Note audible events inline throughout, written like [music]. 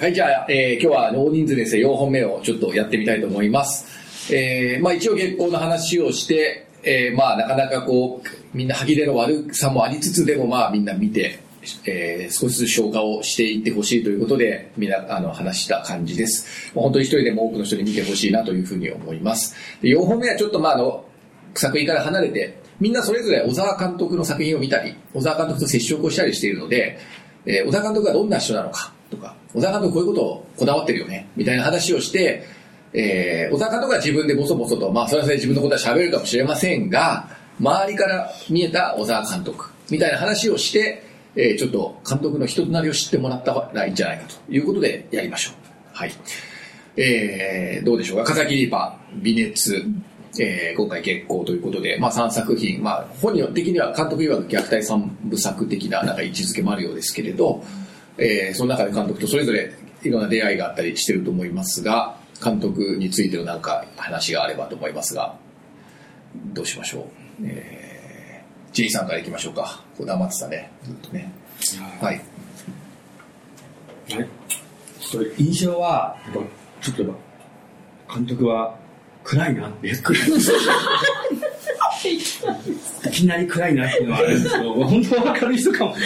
はい、じゃあ、えー今日は大人数ですね、4本目をちょっとやってみたいと思います。えーまあ一応月光の話をして、えーまあなかなかこう、みんな歯切れの悪さもありつつでもまあみんな見て、えー少しずつ消化をしていってほしいということで、みんなあの話した感じです。本当に一人でも多くの人に見てほしいなというふうに思います。で4本目はちょっとまああの、作品から離れて、みんなそれぞれ小沢監督の作品を見たり、小沢監督と接触をしたりしているので、えー小沢監督がどんな人なのかとか、小沢監督こういうことをこだわってるよね、みたいな話をして、えー小沢監督は自分でボソボソと、まあそれはそれ自分のことは喋るかもしれませんが、周りから見えた小沢監督みたいな話をして、えーちょっと監督の人となりを知ってもらったらいいんじゃないかということでやりましょう。はい。えーどうでしょうか、風木リーパー、微熱、えー今回月光ということで、まあ3作品、まあ本人的には監督曰く虐待三部作的ななんか位置づけもあるようですけれど、えーその中で監督とそれぞれいろんな出会いがあったりしてると思いますが、監督についてのなんか話があればと思いますが、どうしましょう？えー、ジェイさんからいきましょうか。こう黙ってたね、ずっとね。はい。はい。ちょっと印象は、やっぱちょっとやっぱ監督は暗いなって、暗い。いきなり暗いなっていうのはあるんですけど、本当は明るい人かもね。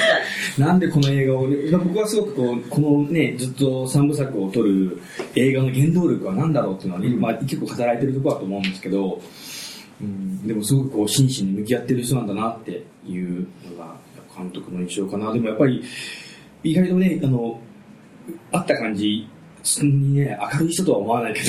なんでこの映画をね、まあ僕はすごくこう、このね、ずっと三部作を撮る映画の原動力は何だろうっていうのはね、まあ結構語られてるところだと思うんですけど、うん、でもすごくこう真摯に向き合ってる人なんだなっていうのが監督の印象かな。でもやっぱり意外とね、あの、会った感じ、そんなにね、明るい人とは思わないけど、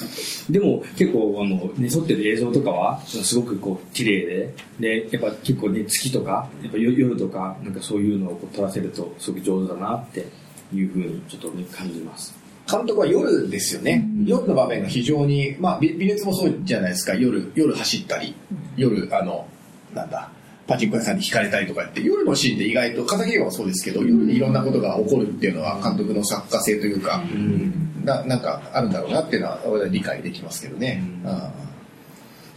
[laughs] でも結構、あの、ね、撮ってる映像とかは、すごくこう、綺麗で、で、やっぱ結構ね、月とか、やっぱ夜夜とか、なんかそういうのをこう撮らせると、すごく上手だなっていうふうにちょっとね、感じます。監督は夜ですよね。夜の場面が非常に、まあ、微微熱もそうじゃないですか。夜、夜走ったり、夜、あの、なんだ、パチンコ屋さんに引かれたりとかって、夜のシーンで意外と、風木映画もそうですけど、夜にいろんなことが起こるっていうのは監督の作家性というか、ななんかあるんだろうなっていうのは、俺は理解できますけどね。うん。あ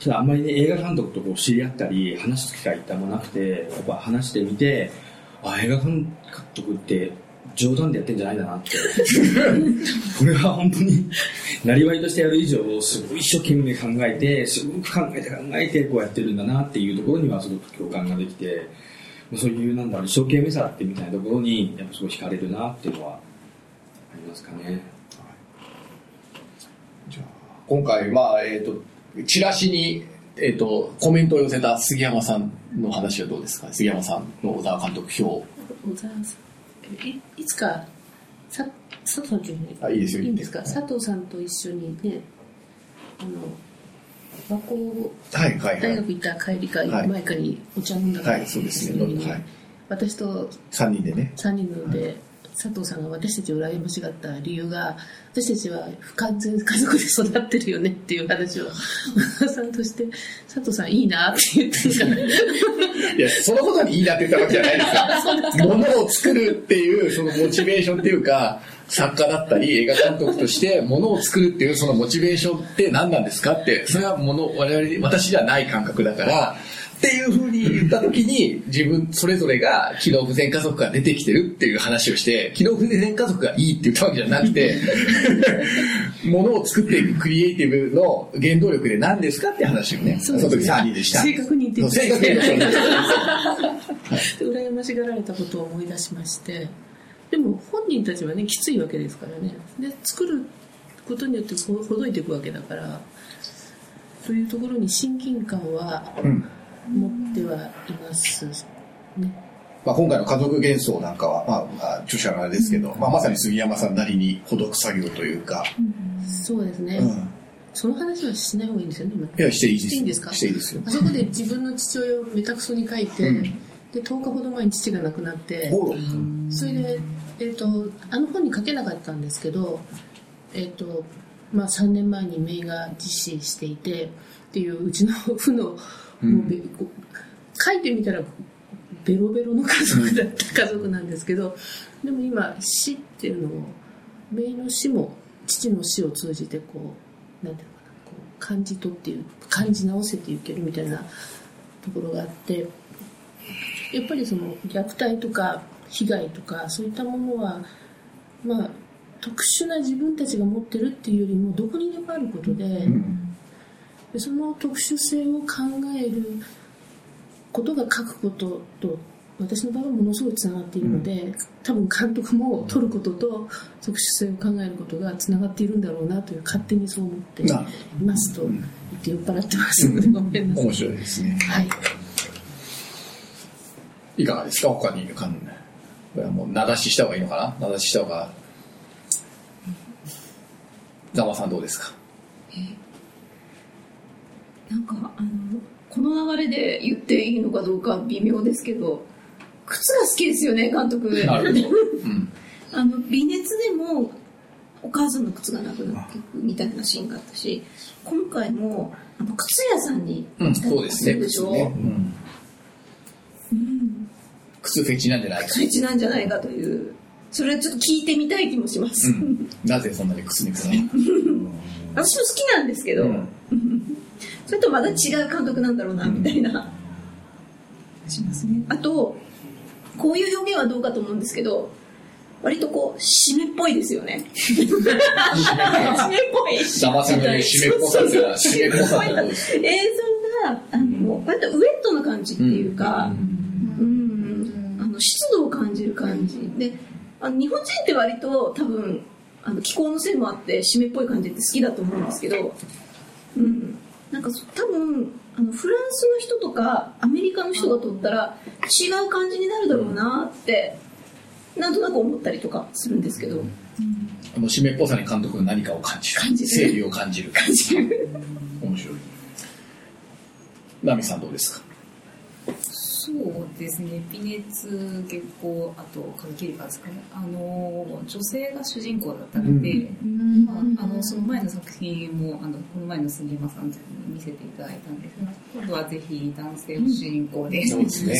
ただあんまりね、映画監督とこう知り合ったり、話す機会ってあんまなくて、やっぱ話してみて、あ、映画監督って冗談でやってんじゃないんだなって。これは本当に、なりわいとしてやる以上、すごい一生懸命考えて、すごく考えて考えてこうやってるんだなっていうところにはすごく共感ができて、そういうなんだろう、一生懸命さってみたいなところに、やっぱすごい惹かれるなっていうのはありますかね。じゃあ今回、まあ、えっ、と、チラシに、えっ、と、コメントを寄せた杉山さんの話はどうですか？杉山さんの小沢監督表。小沢さんいいつかさ佐藤さんってあいいですよいいんですか？佐藤さんと一緒にねあの和光大学。行った帰りかはい。前かにお茶飲んだはいそうですねにはい。私と3人でね。3人ので、佐藤さんが私たちを羨ましがった理由が私たちは不完全家族で育ってるよねっていう話を小田さんとして佐藤さんいいなって言ってるからいや、そのことにいいなって言ったわけじゃないですよ。[laughs] ものを作るっていう、そのモチベーションっていうか、作家だったり、映画監督として、ものを作るっていうそのモチベーションって何なんですかって、それはもの、我々に、私じゃない感覚だから、っていうふうに言った時に、自分それぞれが機能不全家族が出てきてるっていう話をして、機能不全家族がいいって言ったわけじゃなくて、[laughs] ものを作っていくクリエイティブの原動力で何ですかって話をね、その時3人でした。正確に言って正確に言ってで羨ましがられたことを思い出しまして。でも本人たちはねきついわけですからね。で作ることによってほほどいていくわけだから。というところに親近感はうん持ってはいますね。まあ、今回の家族幻想なんかは、まあ、まあ、著者のあれですけど、まあ、まさに杉山さんなりにほどく作業というか、そうですね、うん。その話はしない方がいいんですよね今。いや、していいですしていいんですか？していいですよ。あ。そこで自分の父親をめたくそに書いて、うん。で10日ほど前に父が亡くなってそれで、えー、とあの本に書けなかったんですけど、えーとまあ、3年前に姪が実施していてっていううちの [laughs] 負の、もうべこう書いてみたらベロベロの家族だった家族なんですけどでも今死っていうのを姪の死も父の死を通じてこうなんていうのかなこう感じ取っていう感じ直せていけるみたいなところがあってやっぱりその虐待とか被害とかそういったものはまあ特殊な自分たちが持ってるっていうよりもどこにでもあることで,、でその特殊性を考えることが書くことと私の場合はものすごいつながっているので、多分監督も撮ることと特殊性を考えることがつながっているんだろうなという勝手にそう思っていますと言って酔っ払ってます。のでごめんなさい。面白いですね。はい。いかがですか？他にいるかんこれはもう名指しした方がいいのかな？名指しした方がざまさんどうですか？なんかあのこの流れで言っていいのかどうか微妙ですけど靴が好きですよね監督。[laughs] あの微熱でもお母さんの靴がなくなっていくみたいなシーンがあったし今回もあの靴屋さんにうん、来たりとかそうでするでしょ、靴ね、うん、靴フェチなんじゃない？か、靴一なんじゃないかという。それはちょっと聞いてみたい気もします、うん、なぜそんなに靴にくの？[laughs] 私も好きなんですけど、うん [laughs] それとまた違う監督なんだろうなみたいな、しますねあとこういう表現はどうかと思うんですけど割とこう締めっぽいですよね。締めっぽい。ざまさんのね締めっぽさっていうのは締めっぽさって映像があの割とウェットな感じっていうか、うん。あの湿度を感じる感じ。であの日本人って割と多分あの気候のせいもあって湿っぽい感じって好きだと思うんですけど、うん、なんかそ多分あのフランスの人とかアメリカの人が撮ったら違う感じになるだろうなってなんとなく思ったりとかするんですけど。あの締めっぽさに監督の何かを感じる。感じる。整理を感じる。感じる。面白い。ナミさんどうですか？そうですね微熱月光あとカルキリカですかね。あの女性が主人公だったので、まあ、あのその前の作品もあのこの前の杉山さんに見せていただいたんですが今度はぜひ男性を主人公で、そうですね。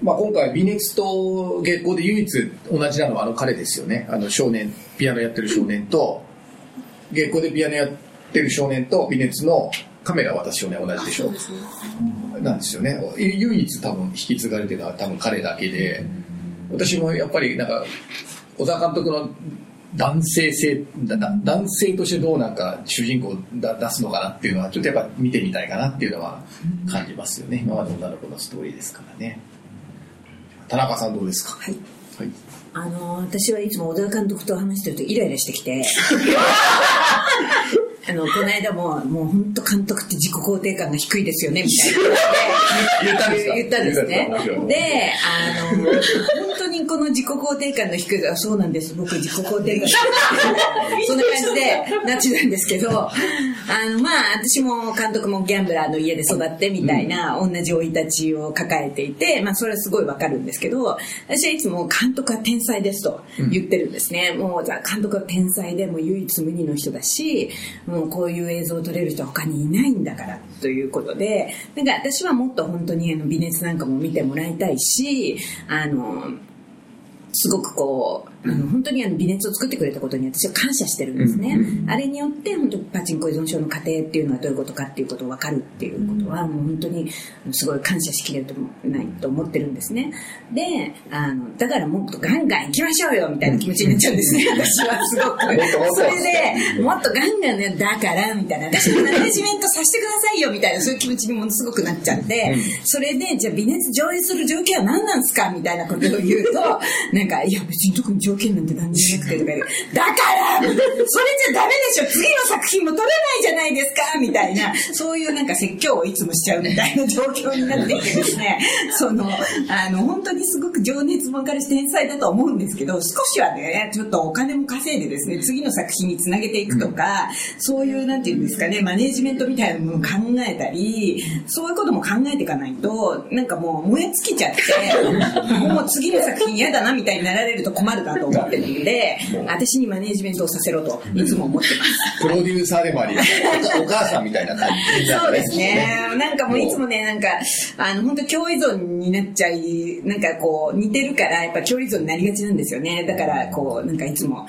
まあ、今回微熱と月光で唯一同じなのはあの彼ですよね。あの少年ピアノやってる少年と月光でピアノやってる少年と微熱のカメラ渡す少年は同じでしょ。そう。なんですよね。唯一多分引き継がれてるのは多分彼だけで。私もやっぱりなんか小沢監督の男性性男性としてどうなんか主人公をだ出すのかなっていうのはちょっとやっぱ見てみたいかなっていうのは感じますよね。今まで女の子のストーリーですからね。田中さんどうですか？はい。はい。あのー私はいつも小田監督と話してるとイライラしてきて、[laughs] あの、この間も、もう本当監督って自己肯定感が低いですよね、みたいな。言ったんですか？言ったんですね。であの、にこの自己肯定感の低い、あそうなんです、僕自己肯定感。[laughs] そんな感じで [laughs] なっちゃうんですけど、あの、まあ、私も監督もギャンブラーの家で育ってみたいな、同じ生い立ちを抱えていて、まあ、それはすごいわかるんですけど、私はいつも監督は天才ですと言ってるんですね。もう、じゃあ監督は天才で、もう唯一無二の人だし、もうこういう映像を撮れる人は他にいないんだから、ということで、なんか私はもっと本当にあの微熱なんかも見てもらいたいし、あの、すごくこう、あの本当にあの微熱を作ってくれたことに私は感謝してるんですね。あれによって本当にパチンコ依存症の過程っていうのはどういうことかっていうことを分かるっていうことはもう本当にすごい感謝しきれるともないと思ってるんですね。で、あの、だからもっとガンガン行きましょうよみたいな気持ちになっちゃうんですね、私はすごく。それで、もっとガンガンね、だから、みたいな、私にマネジメントさせてくださいよみたいなそういう気持ちにものすごくなっちゃって、それで、じゃあ微熱上映する条件は何なんですかみたいなことを言うと、なんか、いや別に特に条件なんて何にもなくてとか言う。だからそれじゃダメでしょ。次の作品も撮れないじゃないですかみたいな、そういうなんか説教をいつもしちゃうみたいな状況になっていてですね、その、あの、本当にすごく情熱もかるし天才だと思うんですけど、少しはね、ちょっとお金も稼いでですね、次の作品につなげていくとか、そういう、なんていうんですかね、マネージメントみたいなものを考えたり、そういうことも考えていかないと、なんかもう燃え尽きちゃって、もう次の作品嫌だなみたいになられると困るなと思ってるんで、私にマネージメントをさせろと、いつも思ってます。プロデューサーでもあり [laughs] お母さんみたいな感じになってそうですね。なんかもういつもね、なんか、あの、本当共依存になっちゃい、なんかこう、似てるから、やっぱ共依存になりがちなんですよね。だから、こう、なんかいつも、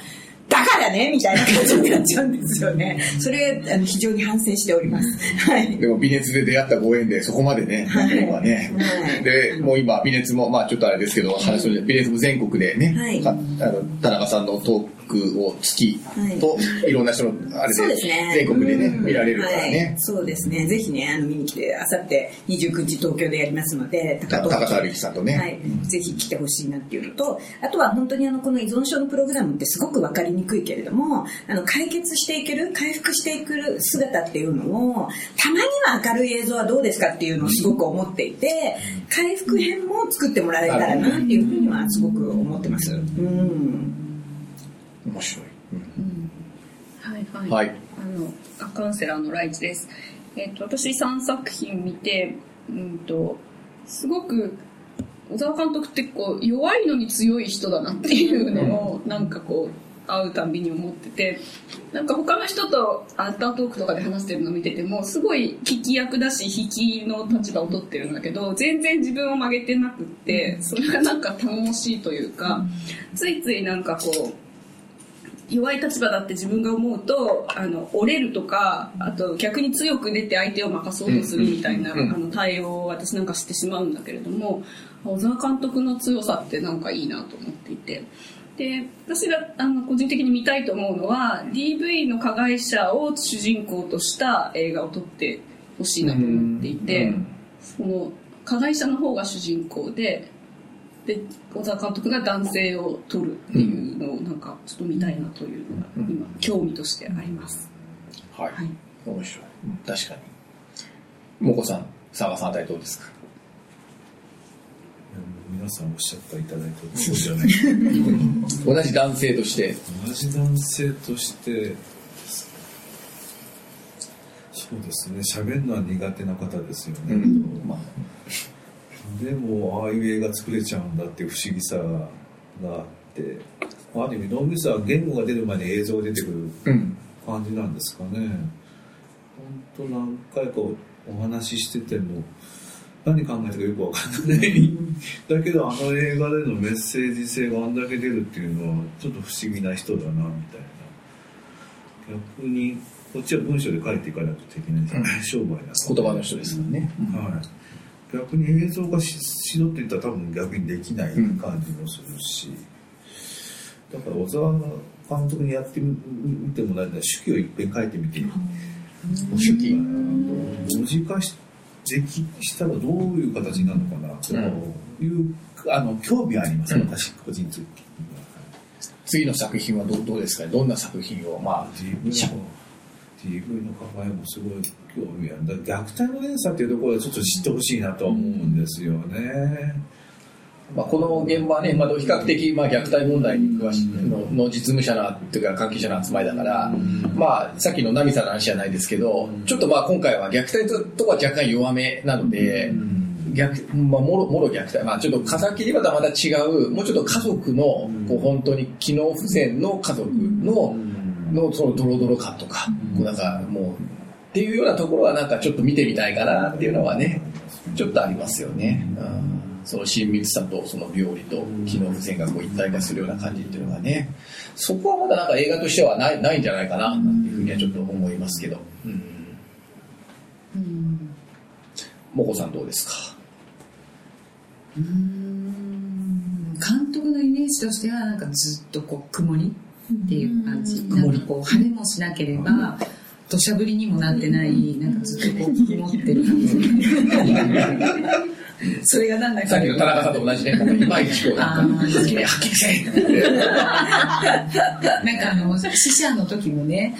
だからねみたいな感じになっちゃうんですよね。それ、あの非常に反省しております。はい。でも微熱で出会ったご縁でそこまでね、はい日本はね、はいで、もう今微熱も、まあちょっとあれですけど、話する微熱も全国でね、はいかあの田中さんのトークを聞きはいと、い、ろんな人のあれそうでですね。全国でね、うん見られるからはいね。そうですね。ぜひね、あの見に来て、あさって29日東京でやりますので、た高田春樹さんとね。はい、ぜひ来てほしいなっていうのと、あとは本当にあのこの依存症のプログラムってすごく分かりにくいけれども、あの解決していける、回復していく姿っていうのを、たまには明るい映像はどうですかっていうのをすごく思っていて、回復編も作ってもらえたらなっていうふうにはすごく思ってます。うん。面白い。はいはい。はいあの、あカウンセラーのライチです。えっ、と、私3作品見て、うんと、すごく、小沢監督ってこう、弱いのに強い人だなっていうのを、なんかこう、会うたんびに思ってて、なんか他の人とアフタートークとかで話してるの見てても、すごい聞き役だし、引きの立場を取ってるんだけど、全然自分を曲げてなくって、それがなんか頼もしいというか、ついついなんかこう、弱い立場だって自分が思うとあの折れるとかあと逆に強く出て相手を任そうとするみたいな、あの対応を私なんかしてしまうんだけれども小沢監督の強さってなんかいいなと思っていてで私があの個人的に見たいと思うのは DV の加害者を主人公とした映画を撮ってほしいなと思っていて、うんその加害者の方が主人公でで小沢監督が男性を撮るっていうのをなんかちょっと見たいなというのが今興味としてあります。はい。はい面白い。うん確かに。もこさん、佐賀さんあたりどうですか？皆さんおっしゃっていただいたそうじゃない。同じ男性として。同じ男性として。そうですね。喋るのは苦手な方ですよね、うん。まあ。でもああいう映画作れちゃうんだっていう不思議さがあって。ある意味脳みそは言語が出る前に映像が出てくるうん。感じなんですかね。本当何回かお話ししてても何考えてるかよくわかんない。だけどあの映画でのメッセージ性があんだけ出るっていうのはちょっと不思議な人だなみたいな。逆にこっちは文章で書いていかないとできないじゃない、商売なの言葉の人ですからね。はい、逆に映像がししろって言ったら多分逆にできない感じもするし、だから小沢監督にやってみ見てもらいたい。手記をいっぺん書いてみて、手記。文字化しできしたらどういう形になるのかなという、あの興味あります、私個人的に。は。次の作品はどうどうですか？ねどんな作品を、まあ、しゃの DV の考えもすごい興味ある。虐待の連鎖っていうところはちょっと知ってほしいなとは思うんですよね。まあ、この現場はね、まあ、比較的、まあ、虐待問題に詳しいのの実務者のっていうか関係者の集まりだから、まあ、さっきのナミさんの話じゃないですけど、ちょっとまあ今回は虐待ととは若干弱めなので、逆まあ、もろもろ虐待、まあ、ちょっと風切りはまた違う、もうちょっと家族の、こう本当に機能不全の家族の、のそのドロドロ感とか、こうなんかもう、っていうようなところはなんかちょっと見てみたいかなっていうのはね、ちょっとありますよね。うんその親密さとその病理と機能不全がこう一体化するような感じっていうのがね、そこはまだなんか映画としてはないないんじゃないかな、なんていうふうにはちょっと思いますけど。うん。もこさんどうですか？監督のイメージとしてはなんかずっとこう曇りっていう感じ、なんかこう晴れもしなければ土砂降りにもなってないなんかずっとこう曇ってる感じ [laughs] それがなんだか。さっきの田中さんと同じね、いまいちこうなんか、せえなんかあの死者の時もね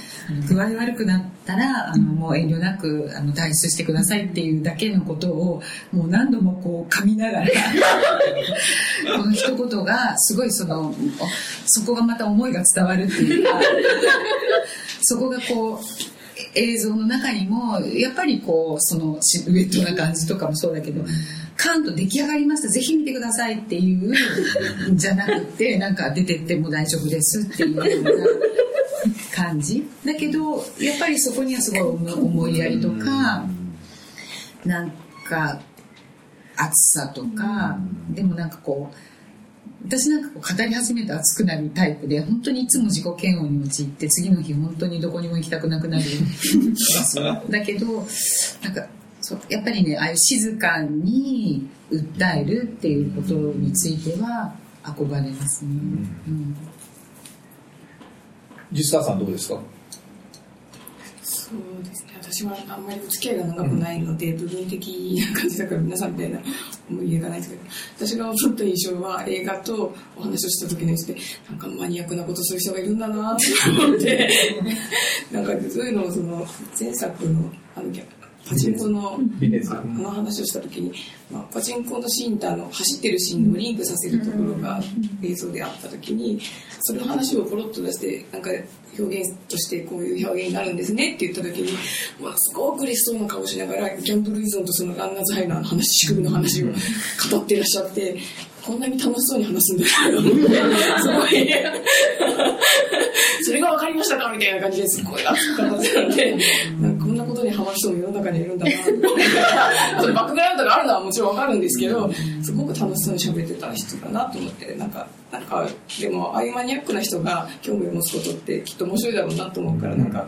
具合悪くなったらあのもう遠慮なくあの退出してくださいっていうだけのことをもう何度もこう噛みながらこの一言がすごいそのそこがまた思いが伝わるっていうかそこがこう映像の中にもやっぱりこうそのシルエットな感じとかもそうだけどカンと出来上がりました。ぜひ見てくださいっていう。じゃなくてなんか出てっても大丈夫ですっていうような感じ。だけどやっぱりそこにはすごい思いやりとかなんか熱さとかでもなんかこう私なんかこう語り始めて熱くなるタイプで本当にいつも自己嫌悪に陥って次の日本当にどこにも行きたくなくなる。だけどなんかそうやっぱりねああいう静かに訴えるっていうことについては憧れますね。うん。実川さんどうですか？そうですね。私はあんまりお付き合いが長くないので、部分的な感じだから皆さんみたいな思い入れがないですけど私が思った印象は映画とお話をした時のやつでなんかマニアックなことする人がいるんだなって思ってなんかそういうのをその前作のあのパチンコのあの話をした時に、まあ、パチンコのシーンとあの走ってるシーンをリンクさせるところが映像であった時にその話をポロッと出してなんか表現としてこういう表現になるんですねって言った時に、まあ、すごく嬉しそうな顔しながらギャンブル依存とそのランナーズハイの話仕組みの話を語ってらっしゃってこんなに楽しそうに話すんだなと思ってすごい [laughs] それが分かりましたか？みたいな感じですごい熱く語ってたんでなんかことにハマる人も世の中にいるんだなそれバックグラウンドがあるのはもちろん分かるんですけどすごく楽しそうに喋ってた人だなと思ってなんかなんかでもああいうマニアックな人が興味を持つことってきっと面白いだろうなと思うからなんか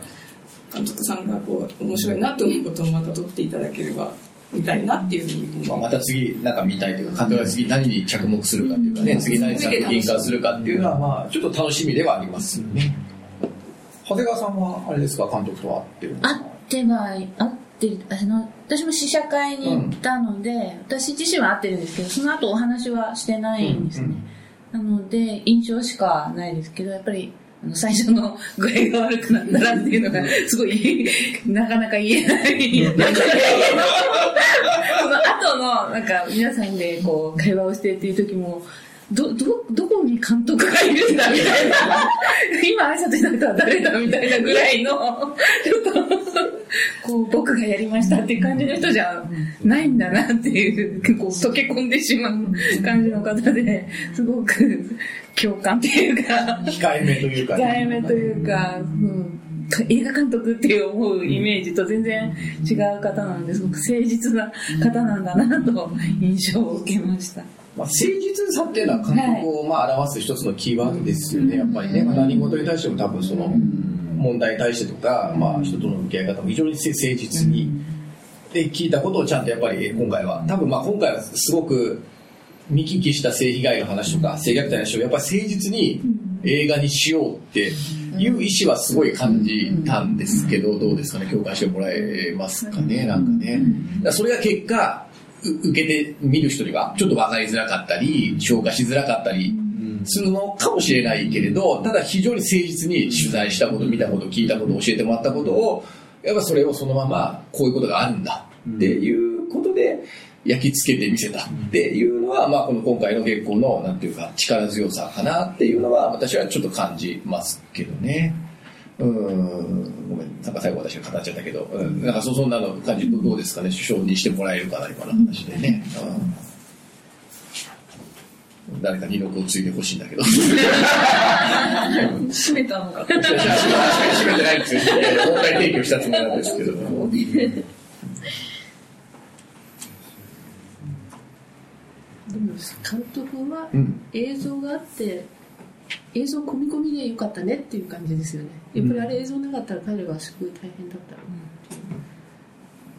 監督さんがこう面白いなと思うことをまた撮っていただければ見たいなっていうふうに思いまあ、ままた次なんか見たいというか監督が次何に着目するかっていうかね次何作品化するかっていうのはまあちょっと楽しみではあります。よね長谷川さんはあれですか監督とは会ってるの会ってはい会ってるあの私も試写会に行ったので、私自身は会ってるんですけどその後お話はしてないんですね、なので印象しかないですけどやっぱりあの最初の具合が悪くなったらっていうのがすごい [laughs] なかなか言えない。[laughs] その後のなんか皆さんでこう会話をしてっていう時もど、ど、どこに監督がいるんだみたいな。今挨拶した人は誰だみたいなぐらいの、ちょっと、こう、僕がやりましたっていう感じの人じゃないんだなっていう、こう、溶け込んでしまう感じの方で、すごく共感っていうか、控えめというか、控えめというか、うん映画監督っていう思うイメージと全然違う方なんですごく誠実な方なんだなと印象を受けました。まあ、誠実さっていうのは監督をまあ表す一つのキーワードですよね、やっぱりね、まあ、何事に対しても多分その問題に対してとか、まあ、人との向き合い方も非常に誠実に、で聞いたことをちゃんとやっぱり今回は。多分まあ今回はすごく見聞きした性被害の話とか性虐待の話をやっぱり誠実に映画にしようっていう意思はすごい感じたんですけど、どうですかね？共感してもらえますかね？なんかね。それが結果う受けて見る人にはちょっと分かりづらかったり消化しづらかったりするのかもしれないけれどただ非常に誠実に取材したこと見たこと聞いたこと教えてもらったことをやっぱそれをそのままこういうことがあるんだっていうことで焼き付けてみせたっていうのは、まあ、この今回の月光のなんていうか力強さかなっていうのは私はちょっと感じますけどね。うん。ごめん、なんか最後私が語っちゃったけど、うん、なんかそそんなの感じ。どどうですかね、首相にしてもらえるか何かの話でね。うん、誰か二の子を継いでほしいんだけど。閉めたのか。閉めてないんですよ。問題提供したつもりなんですけど。でも監督はうん。映像があって、映像込み込みでよかったねっていう感じですよね。やっぱりあれ映像なかったら彼はすごい大変だったろうなっていう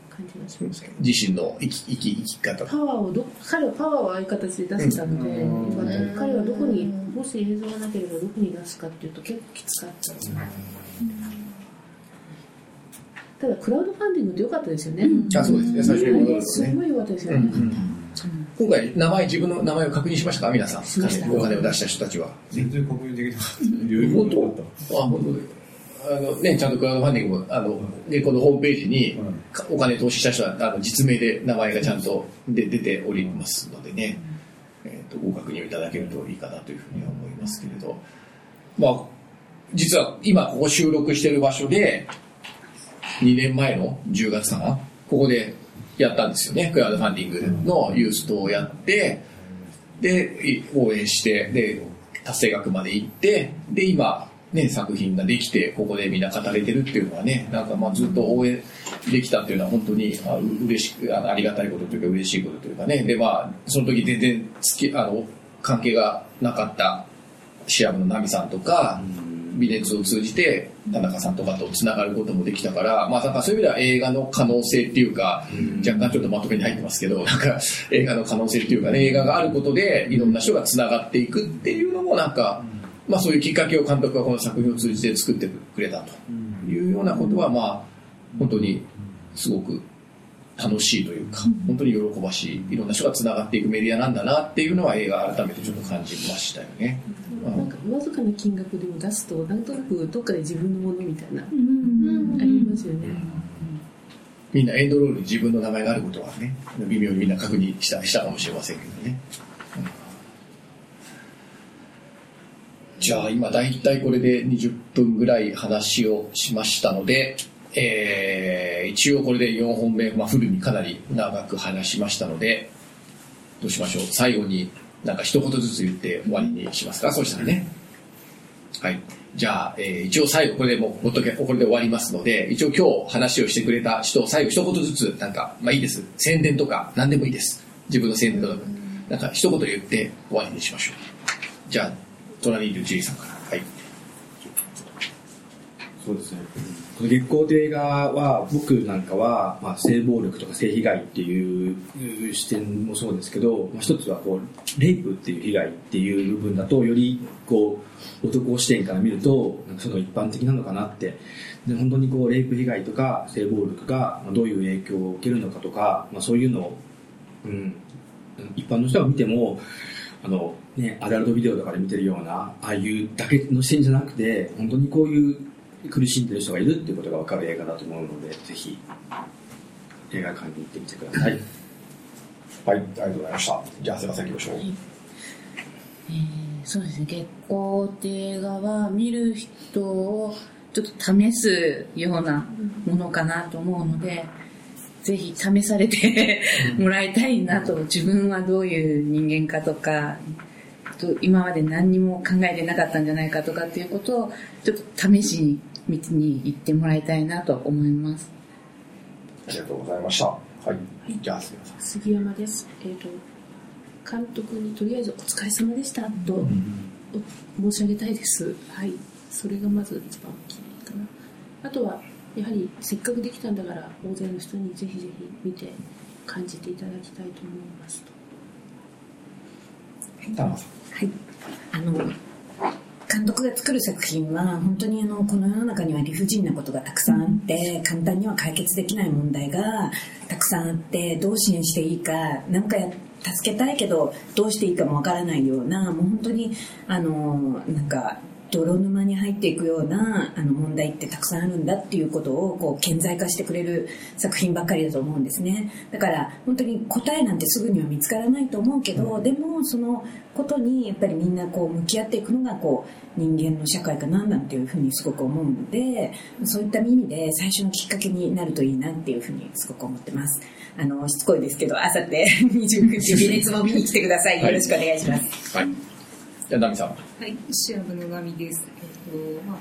感じがしますけど。自身の生き生き生き方。パワーをど彼はパワーをああいう形で出せたので、よかった彼はどこにもし映像がなければどこに出すかっていうと結構きつかったろうなただクラウドファンディングって良かったですよね、あ、そうですね。最初にね。すごい良かったですよね、今回、名前、自分の名前を確認しましたか？皆さん。お金を出した人たちは。全然確認できなかった。余裕本当なかった。あ、本当で。あのね、ちゃんとクラウドファンディングも、あの、で、このホームページにお金投資した人は、あの、実名で名前がちゃんとで出ておりますのでね、えっ、と、ご確認をいただけるといいかなというふうには思いますけれど、まあ、実は今ここ収録してる場所で、2年前の10月かな、ここでやったんですよね、クラウドファンディングのユーストをやって、で、応援して、で、達成額まで行って、で、今、ね、作品ができて、ここでみんな語れてるっていうのはね、なんかまあずっと応援できたっていうのは本当にあ嬉しく、ありがたいことというか嬉しいことというかね、でまあ、その時全然つき、あの、関係がなかったシアムのナミさんとか、微熱を通じて田中さんとかとつながることもできたから、まあ、だからそういう意味では映画の可能性っていうか、若干ちょっとまとめに入ってますけど、[laughs] なんか映画の可能性っていうかね、映画があることでいろんな人がつながっていくっていうのもなんか、まあそういうきっかけを監督がこの作品を通じて作ってくれたというようなことは、まあ、本当にすごく楽しいというか、本当に喜ばしい、いろんな人がつながっていくメディアなんだなっていうのは映画改めてちょっと感じましたよね。なんかわずかな金額でも出すとなんとなくどっかで自分のものみたいな、ありますよね、みんなエンドロールに自分の名前があることはね、微妙にみんな確認したしたかもしれませんけどね。うん。じゃあ今大体これで20分ぐらい話をしましたので、えー一応これで4本目、まあ、フルにかなり長く話しましたので、どうしましょう。最後になんか一言ずつ言って終わりにしますか？そうしたらね。はい。じゃあ、えー一応最後これでもう、ほっとけ、これで終わりますので、一応今日話をしてくれた人、最後一言ずつ、なんか、まあいいです。宣伝とか、何でもいいです。自分の宣伝とか、なんか一言言って終わりにしましょう。じゃあ、隣にいるジェイさんから。はい。そうですね。この月光という映画は、僕なんかは、まあ、性暴力とか性被害っていう視点もそうですけど、まあ、一つはこう、レイプっていう被害っていう部分だと、よりこう、男視点から見ると、なんかその一般的なのかなって。で、本当にこう、レイプ被害とか性暴力がまあどういう影響を受けるのかとか、まあ、そういうのを、うん、一般の人が見ても、あの、ね、アダルトビデオとかで見てるような、ああいうだけの視点じゃなくて、本当にこういう苦しんでる人がいるっていうことが分かる映画だと思うので、ぜひ、映画館に行ってみてください。はい、ありがとうございました。じゃあ、すいません、行きましょう。えーそうですね月光っていう映画は見る人をちょっと試すようなものかなと思うので、ぜひ試されてもらいたいなと自分はどういう人間かとかと今まで何にも考えてなかったんじゃないかとかっていうことをちょっと試しに見に行ってもらいたいなと思いますありがとうございました。はい。じゃあ、すいません。杉山です、えー、と監督にとりあえず「お疲れ様でした」とお申し上げたいですはいそれがまず一番大きいかなあとはやはりせっかくできたんだから大勢の人にぜひぜひ見て感じていただきたいと思います田中さん。はい。あの、監督が作る作品は本当にあのこの世の中には理不尽なことがたくさんあって簡単には解決できない問題がたくさんあってどう支援していいか何かや助けたいけどどうしていいかもわからないようなもう本当にあのなんか泥沼に入っていくようなあの問題ってたくさんあるんだっていうことをこう顕在化してくれる作品ばっかりだと思うんですね。だから本当に答えなんてすぐには見つからないと思うけどでもそのことにやっぱりみんなこう向き合っていくのがこう人間の社会かななんていうふうにすごく思うのでそういった意味で最初のきっかけになるといいなっていうふうにすごく思ってます。あのしつこいですけどあさって [laughs] 29日微熱も見に来てください。よろしくお願いします、はい。じゃあ、ナミさん。はい、シアブの波です。えっと、まあ、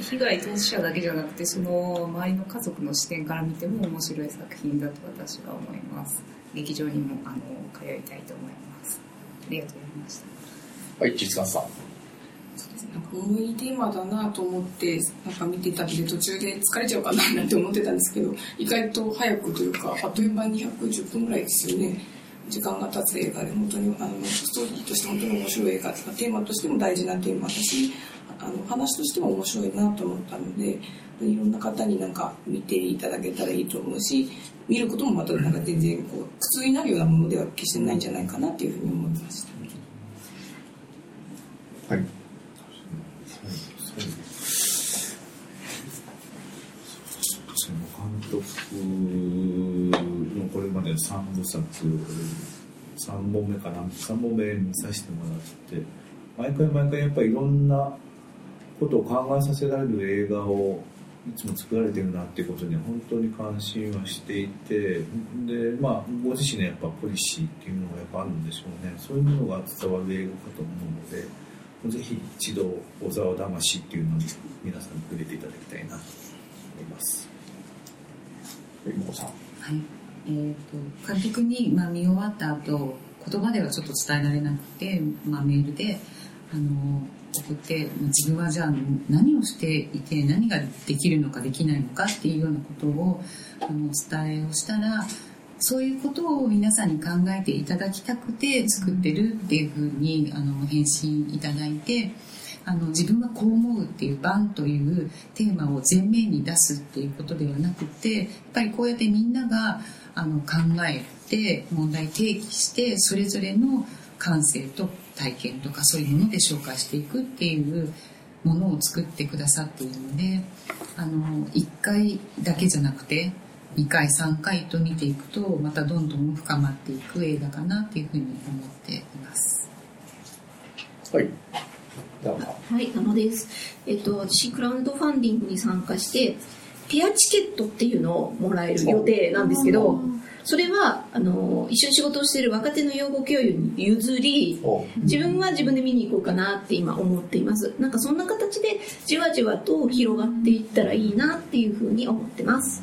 被害当事者だけじゃなくて、その周りの家族の視点から見ても面白い作品だと私は思います。劇場にも、あの、通いたいと思います。ありがとうございました。はい、実感さん。なんか重いテーマだなと思ってなんか見てたんで途中で疲れちゃうかななんて思ってたんですけど意外と早くというかあっという間に110分ぐらいですよね時間が経つ映画で本当にあのストーリーとして本当に面白い映画とかテーマとしても大事なテーマだしあの話としても面白いなと思ったのでいろんな方になんか見ていただけたらいいと思うし見ることもまたなんか全然こう苦痛になるようなものでは決してないんじゃないかなっていうふうに思いました。はい。で3部作3本目かな？3本目見させてもらって毎回毎回やっぱりいろんなことを考えさせられる映画をいつも作られてるなっていうことに本当に関心はしていてでまあご自身のやっぱポリシーっていうのがやっぱあるんでしょうね。そういうものが伝わる映画かと思うのでぜひ一度小沢魂っていうのに皆さんに触れていただきたいなと思います。はい。えー、と監督に、まあ、見終わった後言葉ではちょっと伝えられなくて、まあ、メールであの送って自分はじゃあ何をしていて何ができるのかできないのかっていうようなことをあの伝えをしたらそういうことを皆さんに考えていただきたくて作ってるっていうふうにあの返信いただいて。あの自分はこう思うっていう「バン」というテーマを前面に出すっていうことではなくてやっぱりこうやってみんながあの考えて問題提起してそれぞれの感性と体験とかそういうもので紹介していくっていうものを作ってくださっているのであの1回だけじゃなくて2回3回と見ていくとまたどんどん深まっていく映画かなっていうふうに思っています。はい。はい、生です。えっと、私、クラウドファンディングに参加して、ペアチケットっていうのをもらえる予定なんですけど、それは、あの、一緒に仕事をしている若手の養護教諭に譲り、自分は自分で見に行こうかなって今思っています。なんかそんな形で、じわじわと広がっていったらいいなっていうふうに思ってます。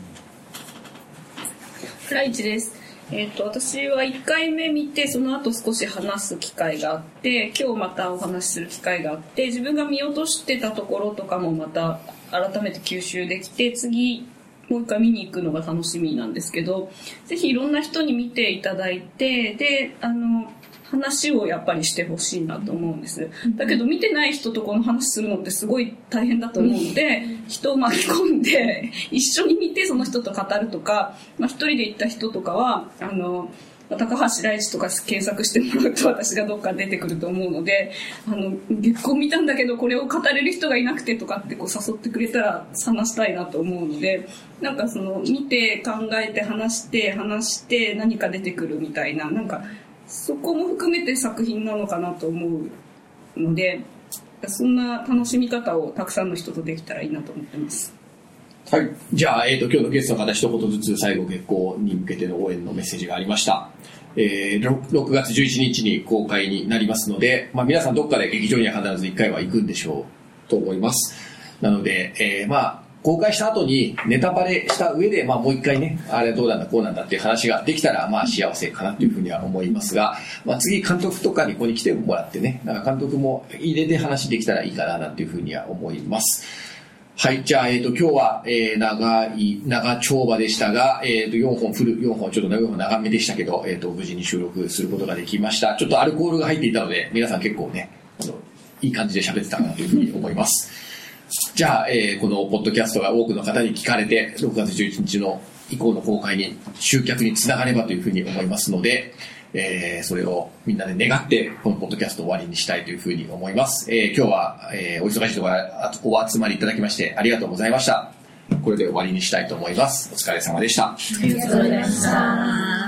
フライチです。えっ、と、私は1回目見て、その後少し話す機会があって、今日またお話しする機会があって、自分が見落としてたところとかもまた改めて吸収できて、次、もう一回見に行くのが楽しみなんですけど、ぜひいろんな人に見ていただいて、で、あの、話をやっぱりしてほしいなと思うんです。だけど見てない人とこの話するのってすごい大変だと思うので、人を巻き込んで一緒に見てその人と語るとか、まあ、一人で行った人とかは、あの、高橋大地とか検索してもらうと私がどっか出てくると思うので、あの、月光見たんだけどこれを語れる人がいなくてとかってこう誘ってくれたら話したいなと思うので、なんかその見て考えて話して話して何か出てくるみたいな、なんかそこも含めて作品なのかなと思うので、そんな楽しみ方をたくさんの人とできたらいいなと思ってます。はい。じゃあ、えっ、と、今日のゲストの方一言ずつ最後月光に向けての応援のメッセージがありました。えー、6, 月11日に公開になりますので、まあ皆さんどっかで劇場には必ず1回は行くんでしょうと思います。なので、えー、まあ、公開した後にネタバレした上で、まあもう一回ね、あれどうなんだこうなんだっていう話ができたら、まあ幸せかなというふうには思いますが、まあ次監督とかにここに来てもらってね、なんか監督も入れて話できたらいいかななんていうふうには思います。はい。じゃあ、えっ、と、今日は、えー、長い、長丁場でしたが、えっ、と、4本、フル4本、ちょっと長めでしたけど、えっ、と、無事に収録することができました。ちょっとアルコールが入っていたので、皆さん結構ね、あの、いい感じで喋ってたかなというふうに思います。じゃあ、えー、このポッドキャストが多くの方に聞かれて、6月11日の以降の公開に集客につながればというふうに思いますので、えー、それをみんなで願って、このポッドキャスト終わりにしたいというふうに思います。えー、今日は、えー、お忙しいところお集まりいただきましてありがとうございました。これで終わりにしたいと思います。お疲れ様でした。ありがとうございました。